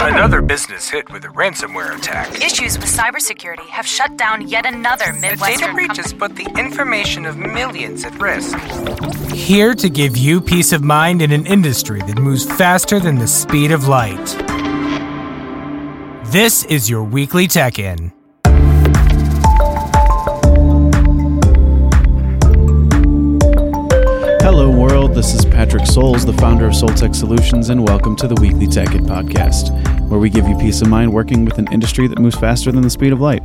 Another business hit with a ransomware attack. Issues with cybersecurity have shut down yet another The data breaches breach company. put the information of millions at risk. Here to give you peace of mind in an industry that moves faster than the speed of light. This is your weekly Tech In. This is Patrick Souls, the founder of Soultec Solutions, and welcome to the Weekly Tech It podcast, where we give you peace of mind working with an industry that moves faster than the speed of light.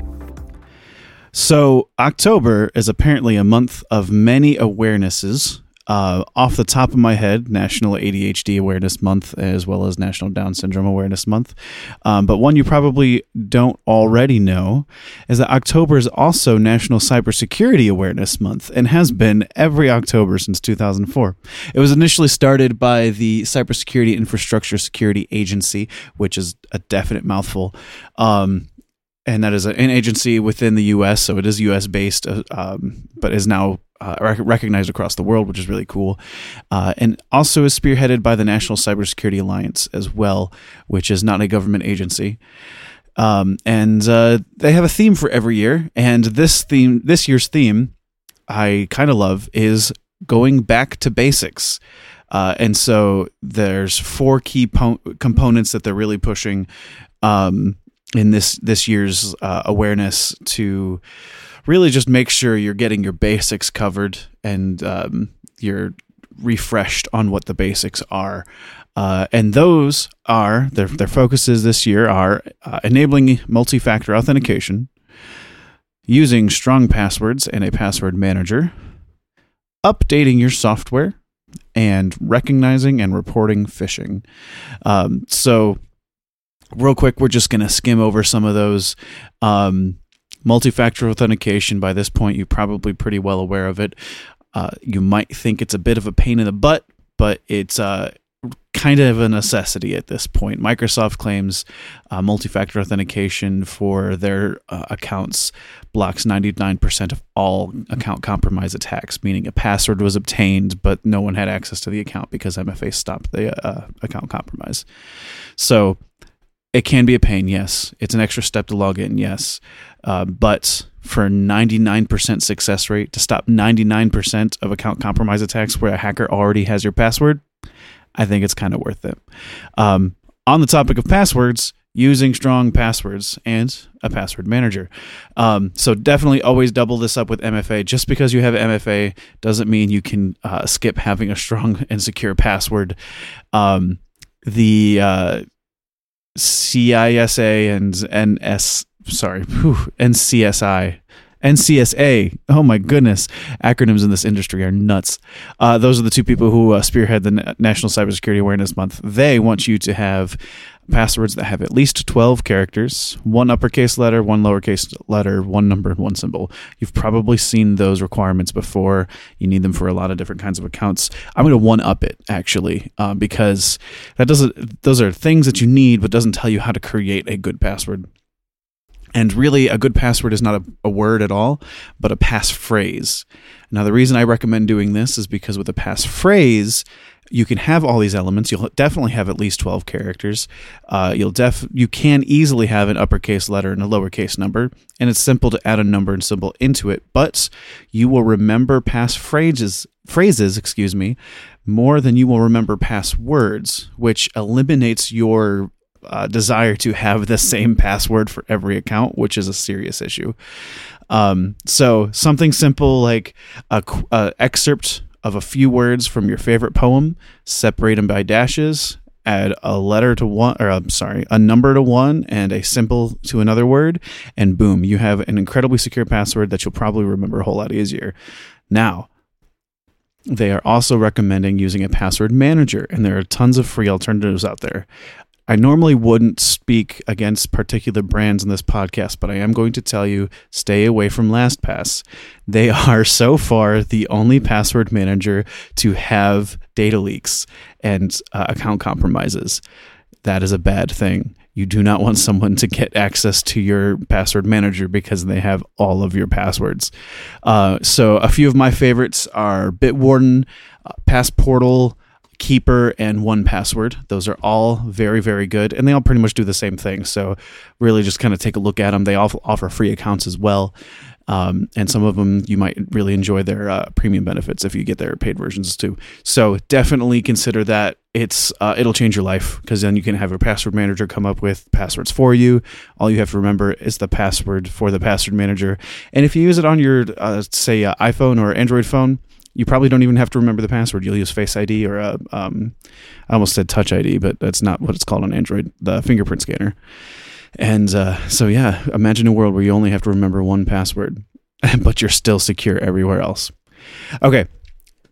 So, October is apparently a month of many awarenesses. Uh, off the top of my head, National ADHD Awareness Month, as well as National Down Syndrome Awareness Month. Um, but one you probably don't already know is that October is also National Cybersecurity Awareness Month and has been every October since 2004. It was initially started by the Cybersecurity Infrastructure Security Agency, which is a definite mouthful. Um, and that is an agency within the U.S., so it is U.S. based, uh, um, but is now uh, rec- recognized across the world, which is really cool. Uh, and also is spearheaded by the National Cybersecurity Alliance as well, which is not a government agency. Um, and uh, they have a theme for every year, and this theme, this year's theme, I kind of love, is going back to basics. Uh, and so there's four key po- components that they're really pushing um, in this this year's uh, awareness to really just make sure you're getting your basics covered and um, you're refreshed on what the basics are. Uh, and those are their their focuses this year are uh, enabling multi-factor authentication, using strong passwords and a password manager, updating your software, and recognizing and reporting phishing. Um, so, real quick, we're just going to skim over some of those. Um, multi-factor authentication. By this point, you're probably pretty well aware of it. Uh, you might think it's a bit of a pain in the butt, but it's uh, kind of a necessity at this point. Microsoft claims uh, multi-factor authentication for their uh, accounts blocks 99% of all account compromise attacks, meaning a password was obtained, but no one had access to the account because MFA stopped the uh, account compromise. So it can be a pain, yes. It's an extra step to log in, yes. Uh, but for 99% success rate, to stop 99% of account compromise attacks where a hacker already has your password, I think it's kind of worth it. Um, on the topic of passwords, using strong passwords and a password manager. Um, so definitely always double this up with MFA. Just because you have MFA doesn't mean you can uh, skip having a strong and secure password. Um, the uh, CISA and NS, sorry, whew, NCSI. NCSA. Oh my goodness. Acronyms in this industry are nuts. Uh, those are the two people who uh, spearhead the Na- National Cybersecurity Awareness Month. They want you to have passwords that have at least 12 characters, one uppercase letter, one lowercase letter, one number, and one symbol. You've probably seen those requirements before. You need them for a lot of different kinds of accounts. I'm going to one up it actually uh, because that doesn't. Those are things that you need, but doesn't tell you how to create a good password. And really, a good password is not a, a word at all, but a passphrase. Now, the reason I recommend doing this is because with a passphrase, you can have all these elements. You'll definitely have at least twelve characters. Uh, you'll def you can easily have an uppercase letter and a lowercase number, and it's simple to add a number and symbol into it. But you will remember past phrases excuse me, more than you will remember past words, which eliminates your uh, desire to have the same password for every account, which is a serious issue. Um, so something simple like a, a excerpt of a few words from your favorite poem, separate them by dashes, add a letter to one, or I'm sorry, a number to one and a symbol to another word, and boom, you have an incredibly secure password that you'll probably remember a whole lot easier. Now, they are also recommending using a password manager, and there are tons of free alternatives out there. I normally wouldn't speak against particular brands in this podcast, but I am going to tell you stay away from LastPass. They are so far the only password manager to have data leaks and uh, account compromises. That is a bad thing. You do not want someone to get access to your password manager because they have all of your passwords. Uh, so, a few of my favorites are Bitwarden, uh, Passportal, Keeper and 1Password. Those are all very, very good, and they all pretty much do the same thing. So, really, just kind of take a look at them. They all offer free accounts as well, um, and some of them you might really enjoy their uh, premium benefits if you get their paid versions too. So, definitely consider that. It's uh, it'll change your life because then you can have your password manager come up with passwords for you. All you have to remember is the password for the password manager, and if you use it on your uh, say uh, iPhone or Android phone you probably don't even have to remember the password. You'll use Face ID or a, um, I almost said Touch ID, but that's not what it's called on Android, the fingerprint scanner. And uh, so, yeah, imagine a world where you only have to remember one password, but you're still secure everywhere else. Okay,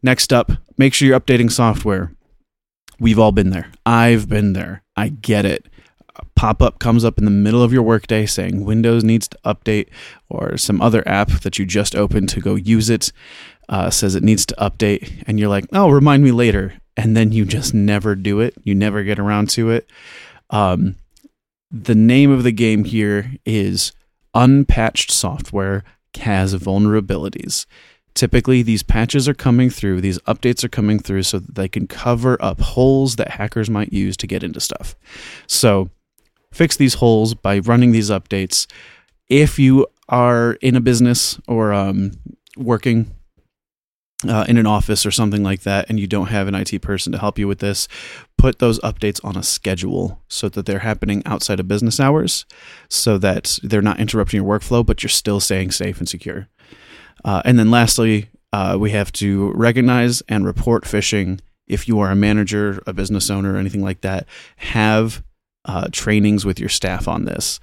next up, make sure you're updating software. We've all been there. I've been there. I get it. Pop up comes up in the middle of your workday saying Windows needs to update, or some other app that you just opened to go use it uh, says it needs to update, and you're like, oh, remind me later. And then you just never do it. You never get around to it. Um, the name of the game here is unpatched software has vulnerabilities. Typically, these patches are coming through, these updates are coming through so that they can cover up holes that hackers might use to get into stuff. So, fix these holes by running these updates. If you are in a business or um, working uh, in an office or something like that, and you don't have an IT person to help you with this, put those updates on a schedule so that they're happening outside of business hours so that they're not interrupting your workflow, but you're still staying safe and secure. Uh, and then lastly, uh, we have to recognize and report phishing. If you are a manager, a business owner, anything like that, have uh, trainings with your staff on this.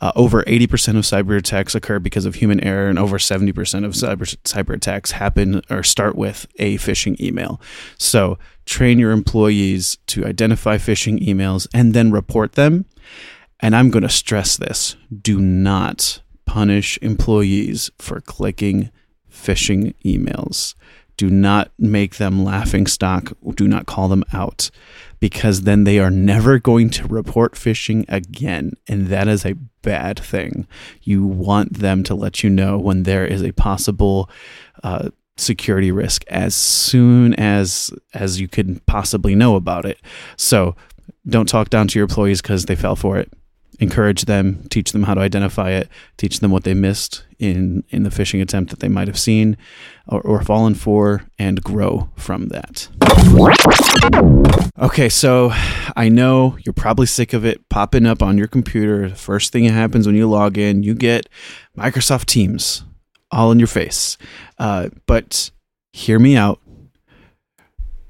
Uh, over 80% of cyber attacks occur because of human error, and over 70% of cyber, cyber attacks happen or start with a phishing email. So, train your employees to identify phishing emails and then report them. And I'm going to stress this do not punish employees for clicking phishing emails. Do not make them laughing stock. Do not call them out because then they are never going to report phishing again. And that is a bad thing. You want them to let you know when there is a possible uh, security risk as soon as as you can possibly know about it. So don't talk down to your employees because they fell for it encourage them, teach them how to identify it, teach them what they missed in in the phishing attempt that they might have seen or, or fallen for, and grow from that. Okay, so I know you're probably sick of it popping up on your computer. The first thing that happens when you log in, you get Microsoft Teams all in your face. Uh, but hear me out.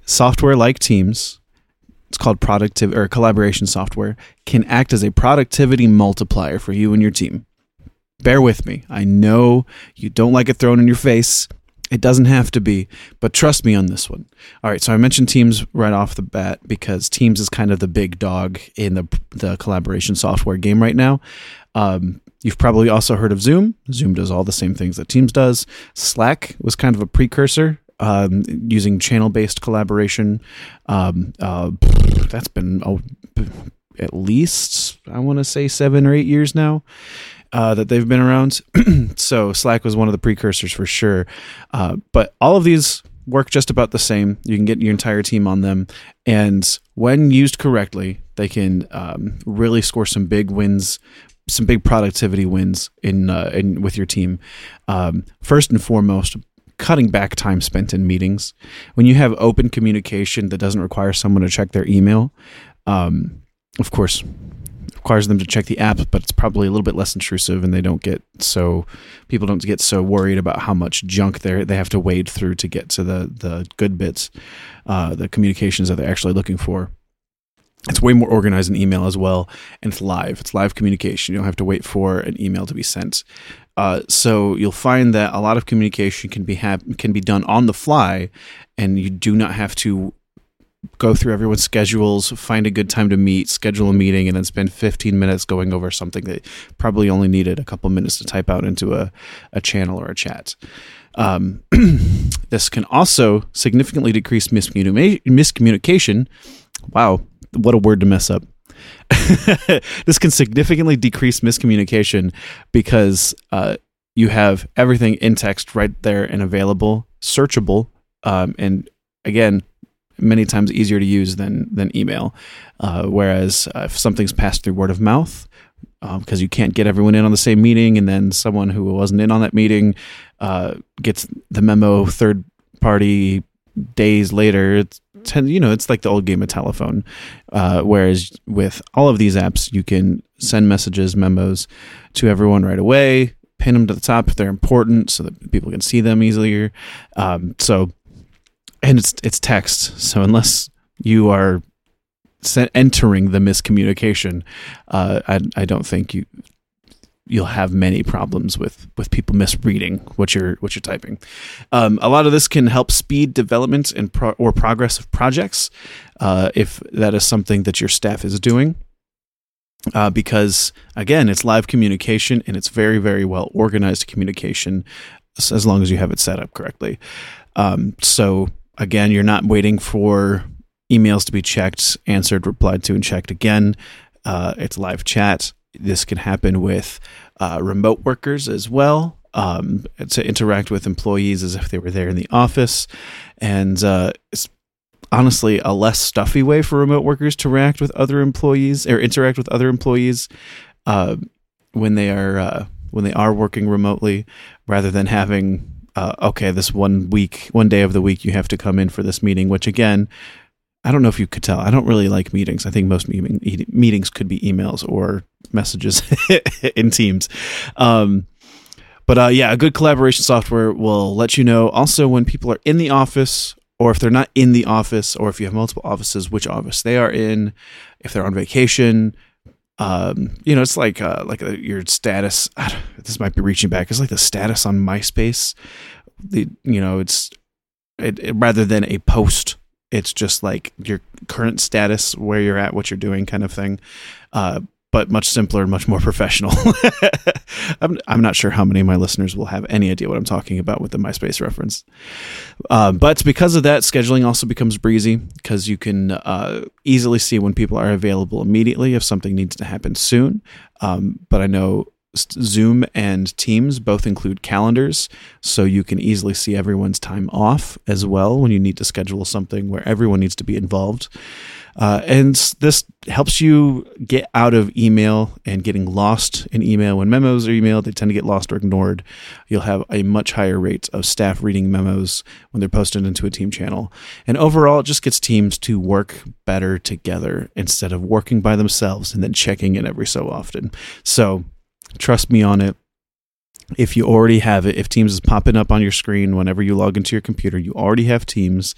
Software like Teams it's called productivity or collaboration software, can act as a productivity multiplier for you and your team. Bear with me. I know you don't like it thrown in your face. It doesn't have to be, but trust me on this one. All right, so I mentioned Teams right off the bat because Teams is kind of the big dog in the the collaboration software game right now. Um, you've probably also heard of Zoom. Zoom does all the same things that Teams does. Slack was kind of a precursor um, using channel based collaboration. Um, uh, that's been oh, at least, I want to say, seven or eight years now. Uh, that they've been around. so Slack was one of the precursors for sure. Uh, but all of these work just about the same. You can get your entire team on them, and when used correctly, they can um, really score some big wins, some big productivity wins in, uh, in with your team. Um, first and foremost, cutting back time spent in meetings. When you have open communication that doesn't require someone to check their email, um, of course, requires them to check the app, but it's probably a little bit less intrusive, and they don't get so people don't get so worried about how much junk they they have to wade through to get to the the good bits, uh, the communications that they're actually looking for. It's way more organized in email as well, and it's live. It's live communication. You don't have to wait for an email to be sent. Uh, so you'll find that a lot of communication can be can be done on the fly, and you do not have to go through everyone's schedules, find a good time to meet, schedule a meeting, and then spend 15 minutes going over something that probably only needed a couple minutes to type out into a, a channel or a chat. Um, this can also significantly decrease miscommunication. Wow, what a word to mess up. this can significantly decrease miscommunication because uh, you have everything in text right there and available, searchable, um, and again, many times easier to use than than email. Uh, whereas uh, if something's passed through word of mouth, because um, you can't get everyone in on the same meeting, and then someone who wasn't in on that meeting uh, gets the memo third party days later. It's you know it's like the old game of telephone. Uh, whereas with all of these apps, you can send messages, memos to everyone right away, pin them to the top if they're important, so that people can see them easier. Um, so, and it's it's text. So unless you are entering the miscommunication, uh, I, I don't think you you'll have many problems with with people misreading what you're what you're typing. Um, a lot of this can help speed development and pro- or progress of projects uh, if that is something that your staff is doing. Uh, because again, it's live communication and it's very very well organized communication as long as you have it set up correctly. Um, so again, you're not waiting for emails to be checked, answered, replied to, and checked again. Uh, it's live chat. This can happen with uh, remote workers as well. Um, to interact with employees as if they were there in the office, and uh, it's honestly a less stuffy way for remote workers to react with other employees or interact with other employees uh, when they are uh, when they are working remotely, rather than having uh, okay, this one week, one day of the week, you have to come in for this meeting, which again I don't know if you could tell. I don't really like meetings. I think most meeting, meetings could be emails or messages in Teams. Um, but uh, yeah, a good collaboration software will let you know also when people are in the office or if they're not in the office or if you have multiple offices, which office they are in, if they're on vacation. Um, you know, it's like uh, like a, uh, your status. This might be reaching back. It's like the status on MySpace. The you know, it's it, it, rather than a post it's just like your current status, where you're at, what you're doing, kind of thing. Uh, but much simpler and much more professional. I'm, I'm not sure how many of my listeners will have any idea what I'm talking about with the MySpace reference. Uh, but because of that, scheduling also becomes breezy because you can uh, easily see when people are available immediately if something needs to happen soon. Um, but I know Zoom and Teams both include calendars, so you can easily see everyone's time off as well when you need to schedule something where everyone needs to be involved. Uh, and this helps you get out of email and getting lost in email. When memos are emailed, they tend to get lost or ignored. You'll have a much higher rate of staff reading memos when they're posted into a team channel. And overall, it just gets teams to work better together instead of working by themselves and then checking in every so often. So, Trust me on it. If you already have it, if Teams is popping up on your screen whenever you log into your computer, you already have Teams.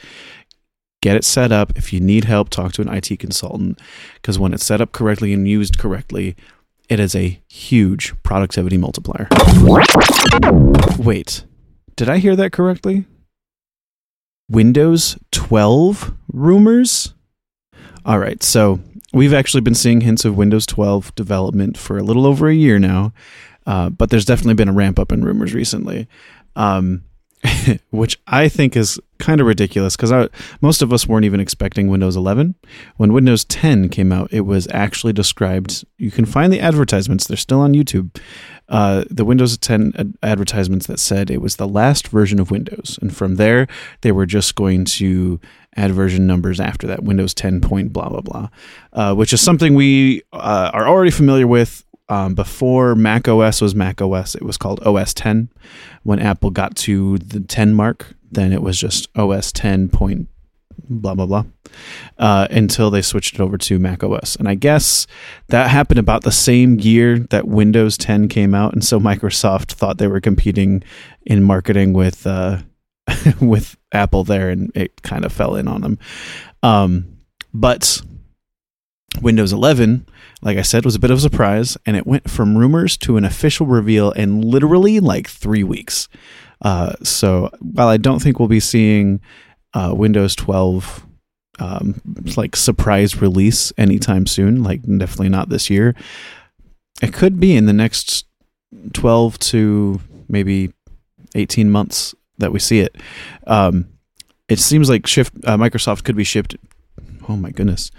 Get it set up. If you need help, talk to an IT consultant because when it's set up correctly and used correctly, it is a huge productivity multiplier. Wait, did I hear that correctly? Windows 12 rumors? All right, so we've actually been seeing hints of Windows 12 development for a little over a year now, uh, but there's definitely been a ramp up in rumors recently, um, which I think is kind of ridiculous because most of us weren't even expecting Windows 11. When Windows 10 came out, it was actually described. You can find the advertisements; they're still on YouTube. Uh, the Windows 10 advertisements that said it was the last version of Windows, and from there they were just going to add version numbers after that Windows 10 point blah blah blah, uh, which is something we uh, are already familiar with. Um, before Mac OS was Mac OS, it was called OS 10. When Apple got to the 10 mark, then it was just OS 10 point blah blah blah uh, until they switched it over to Mac OS. And I guess that happened about the same year that Windows 10 came out, and so Microsoft thought they were competing in marketing with uh, with Apple there, and it kind of fell in on them. Um, but Windows 11, like I said, was a bit of a surprise, and it went from rumors to an official reveal in literally like three weeks. Uh, so while I don't think we'll be seeing uh, Windows 12 um, like surprise release anytime soon, like definitely not this year, it could be in the next 12 to maybe 18 months that we see it. Um, it seems like shift uh, Microsoft could be shipped. Oh my goodness!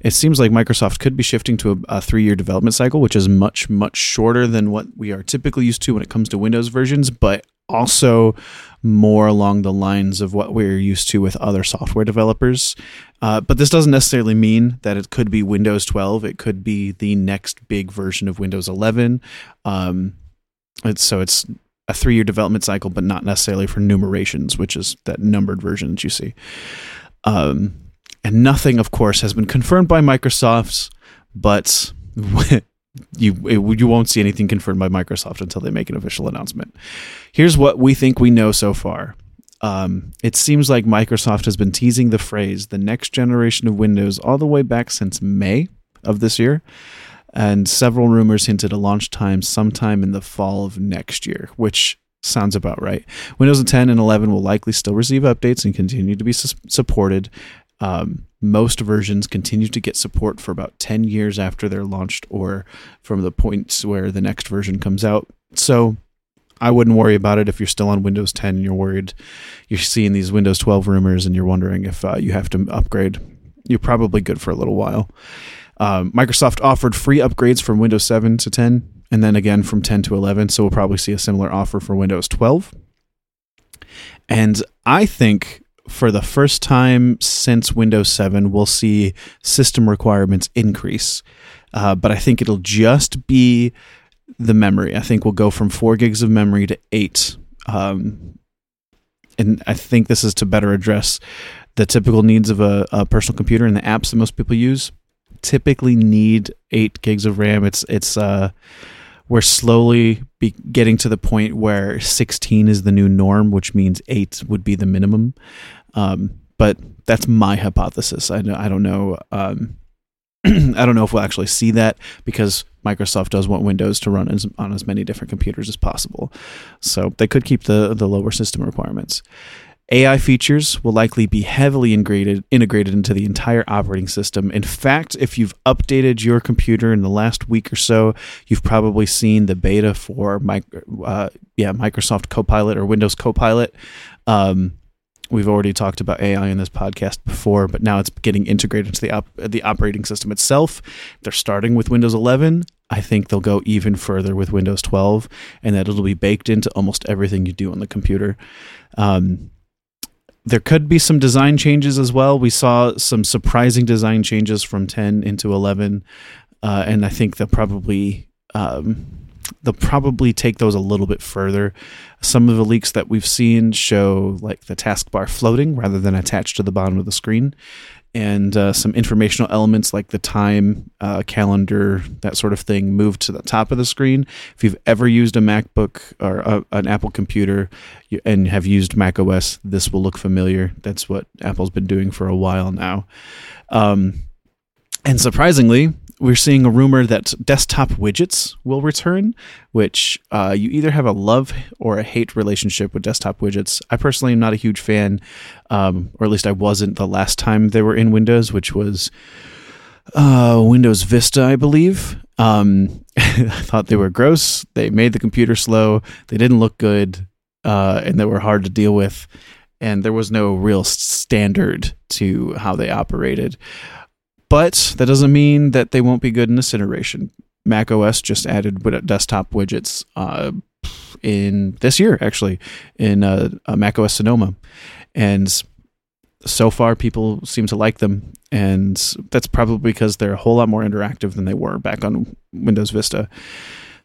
It seems like Microsoft could be shifting to a, a three-year development cycle, which is much much shorter than what we are typically used to when it comes to Windows versions. But also more along the lines of what we're used to with other software developers. Uh, but this doesn't necessarily mean that it could be Windows 12. It could be the next big version of Windows 11. Um, it's, so it's a three year development cycle, but not necessarily for numerations, which is that numbered version that you see. Um, and nothing, of course, has been confirmed by Microsoft, but you it, you won't see anything confirmed by Microsoft until they make an official announcement. Here's what we think we know so far. Um, it seems like Microsoft has been teasing the phrase "the next generation of Windows" all the way back since May of this year, and several rumors hinted a launch time sometime in the fall of next year, which sounds about right. Windows 10 and 11 will likely still receive updates and continue to be su- supported. Um, most versions continue to get support for about 10 years after they're launched or from the points where the next version comes out. So I wouldn't worry about it if you're still on Windows 10 and you're worried. You're seeing these Windows 12 rumors and you're wondering if uh, you have to upgrade. You're probably good for a little while. Um, Microsoft offered free upgrades from Windows 7 to 10 and then again from 10 to 11. So we'll probably see a similar offer for Windows 12. And I think for the first time since Windows 7, we'll see system requirements increase. Uh, but I think it'll just be the memory. I think we'll go from four gigs of memory to eight. Um, and I think this is to better address the typical needs of a, a personal computer and the apps that most people use typically need eight gigs of RAM. It's it's uh we're slowly be getting to the point where 16 is the new norm, which means eight would be the minimum. Um, but that's my hypothesis. I, I don't know. Um, I don't know if we'll actually see that because Microsoft does want Windows to run as, on as many different computers as possible. So they could keep the the lower system requirements. AI features will likely be heavily integrated integrated into the entire operating system. In fact, if you've updated your computer in the last week or so, you've probably seen the beta for uh, yeah Microsoft Copilot or Windows Copilot. Um, we've already talked about AI in this podcast before, but now it's getting integrated into the op- the operating system itself. They're starting with Windows 11. I think they'll go even further with Windows 12, and that it'll be baked into almost everything you do on the computer. Um, there could be some design changes as well. We saw some surprising design changes from 10 into 11, uh, and I think they'll probably um, they'll probably take those a little bit further. Some of the leaks that we've seen show like the taskbar floating rather than attached to the bottom of the screen, and uh, some informational elements like the time, uh, calendar, that sort of thing moved to the top of the screen. If you've ever used a MacBook or a, an Apple computer and have used Mac OS, this will look familiar. That's what Apple's been doing for a while now. Um, and surprisingly, we're seeing a rumor that desktop widgets will return, which uh, you either have a love or a hate relationship with desktop widgets. I personally am not a huge fan, um, or at least I wasn't the last time they were in Windows, which was uh, Windows Vista, I believe. Um, I thought they were gross. They made the computer slow. They didn't look good, uh, and they were hard to deal with. And there was no real standard to how they operated. But that doesn't mean that they won't be good in this iteration. Mac OS just added desktop widgets uh, in this year, actually, in uh, Mac OS Sonoma, and so far people seem to like them, and that's probably because they're a whole lot more interactive than they were back on Windows Vista.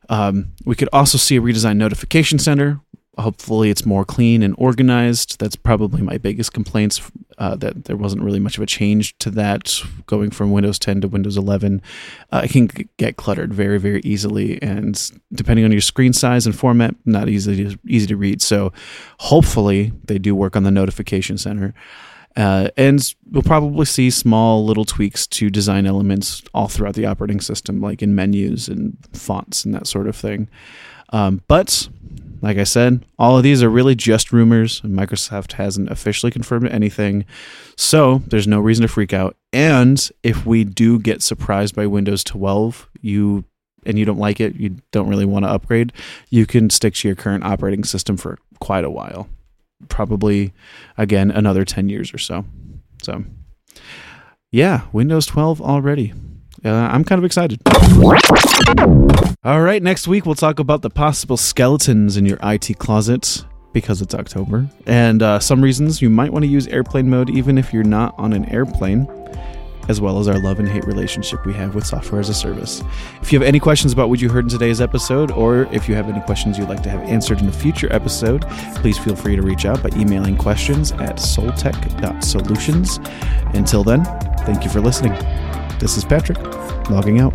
Um, we could also see a redesigned notification center, hopefully it's more clean and organized. That's probably my biggest complaints uh, that there wasn't really much of a change to that going from windows 10 to windows 11 uh, it can get cluttered very very easily and depending on your screen size and format not easy to, easy to read. So hopefully they do work on the notification center. Uh, and we'll probably see small little tweaks to design elements all throughout the operating system like in menus and fonts and that sort of thing. Um, but like I said, all of these are really just rumors. Microsoft hasn't officially confirmed anything. So there's no reason to freak out. And if we do get surprised by Windows 12, you and you don't like it, you don't really want to upgrade, you can stick to your current operating system for quite a while. Probably again another 10 years or so. So yeah, Windows 12 already uh, I'm kind of excited. All right, next week we'll talk about the possible skeletons in your IT closet. because it's October. And uh, some reasons you might want to use airplane mode even if you're not on an airplane, as well as our love and hate relationship we have with software as a service. If you have any questions about what you heard in today's episode, or if you have any questions you'd like to have answered in a future episode, please feel free to reach out by emailing questions at soultec.solutions. Until then, thank you for listening. This is Patrick, logging out.